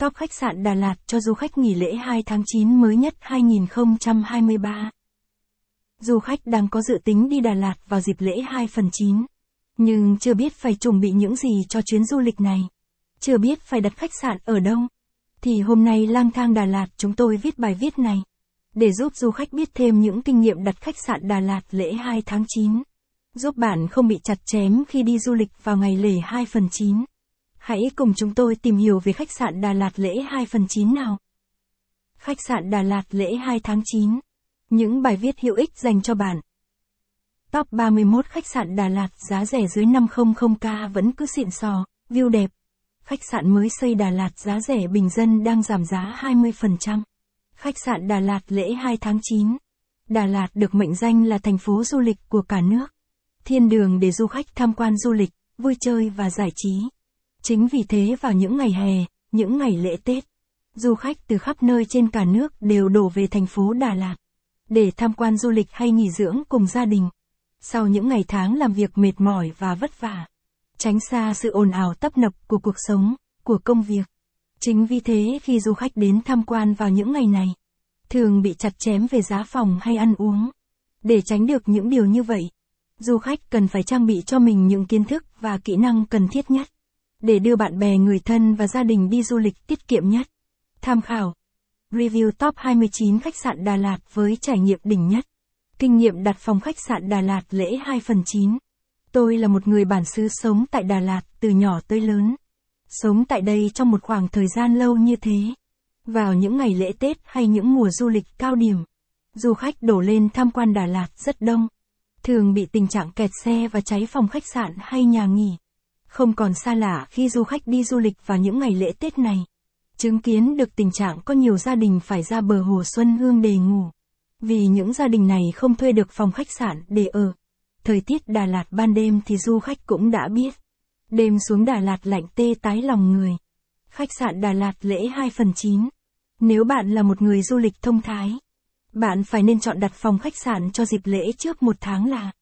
Top khách sạn Đà Lạt cho du khách nghỉ lễ 2 tháng 9 mới nhất 2023. Du khách đang có dự tính đi Đà Lạt vào dịp lễ 2 phần 9. Nhưng chưa biết phải chuẩn bị những gì cho chuyến du lịch này. Chưa biết phải đặt khách sạn ở đâu. Thì hôm nay lang thang Đà Lạt chúng tôi viết bài viết này. Để giúp du khách biết thêm những kinh nghiệm đặt khách sạn Đà Lạt lễ 2 tháng 9. Giúp bạn không bị chặt chém khi đi du lịch vào ngày lễ 2 phần 9. Hãy cùng chúng tôi tìm hiểu về khách sạn Đà Lạt lễ 2 phần 9 nào. Khách sạn Đà Lạt lễ 2 tháng 9. Những bài viết hữu ích dành cho bạn. Top 31 khách sạn Đà Lạt giá rẻ dưới 500k vẫn cứ xịn sò, view đẹp. Khách sạn mới xây Đà Lạt giá rẻ bình dân đang giảm giá 20%. Khách sạn Đà Lạt lễ 2 tháng 9. Đà Lạt được mệnh danh là thành phố du lịch của cả nước. Thiên đường để du khách tham quan du lịch, vui chơi và giải trí. Chính vì thế vào những ngày hè, những ngày lễ Tết, du khách từ khắp nơi trên cả nước đều đổ về thành phố Đà Lạt để tham quan du lịch hay nghỉ dưỡng cùng gia đình. Sau những ngày tháng làm việc mệt mỏi và vất vả, tránh xa sự ồn ào tấp nập của cuộc sống, của công việc. Chính vì thế khi du khách đến tham quan vào những ngày này, thường bị chặt chém về giá phòng hay ăn uống. Để tránh được những điều như vậy, du khách cần phải trang bị cho mình những kiến thức và kỹ năng cần thiết nhất để đưa bạn bè người thân và gia đình đi du lịch tiết kiệm nhất. Tham khảo Review Top 29 khách sạn Đà Lạt với trải nghiệm đỉnh nhất. Kinh nghiệm đặt phòng khách sạn Đà Lạt lễ 2 phần 9. Tôi là một người bản xứ sống tại Đà Lạt từ nhỏ tới lớn. Sống tại đây trong một khoảng thời gian lâu như thế. Vào những ngày lễ Tết hay những mùa du lịch cao điểm, du khách đổ lên tham quan Đà Lạt rất đông. Thường bị tình trạng kẹt xe và cháy phòng khách sạn hay nhà nghỉ. Không còn xa lạ khi du khách đi du lịch vào những ngày lễ Tết này. Chứng kiến được tình trạng có nhiều gia đình phải ra bờ hồ Xuân Hương để ngủ. Vì những gia đình này không thuê được phòng khách sạn để ở. Thời tiết Đà Lạt ban đêm thì du khách cũng đã biết. Đêm xuống Đà Lạt lạnh tê tái lòng người. Khách sạn Đà Lạt lễ 2 phần 9. Nếu bạn là một người du lịch thông thái, bạn phải nên chọn đặt phòng khách sạn cho dịp lễ trước một tháng là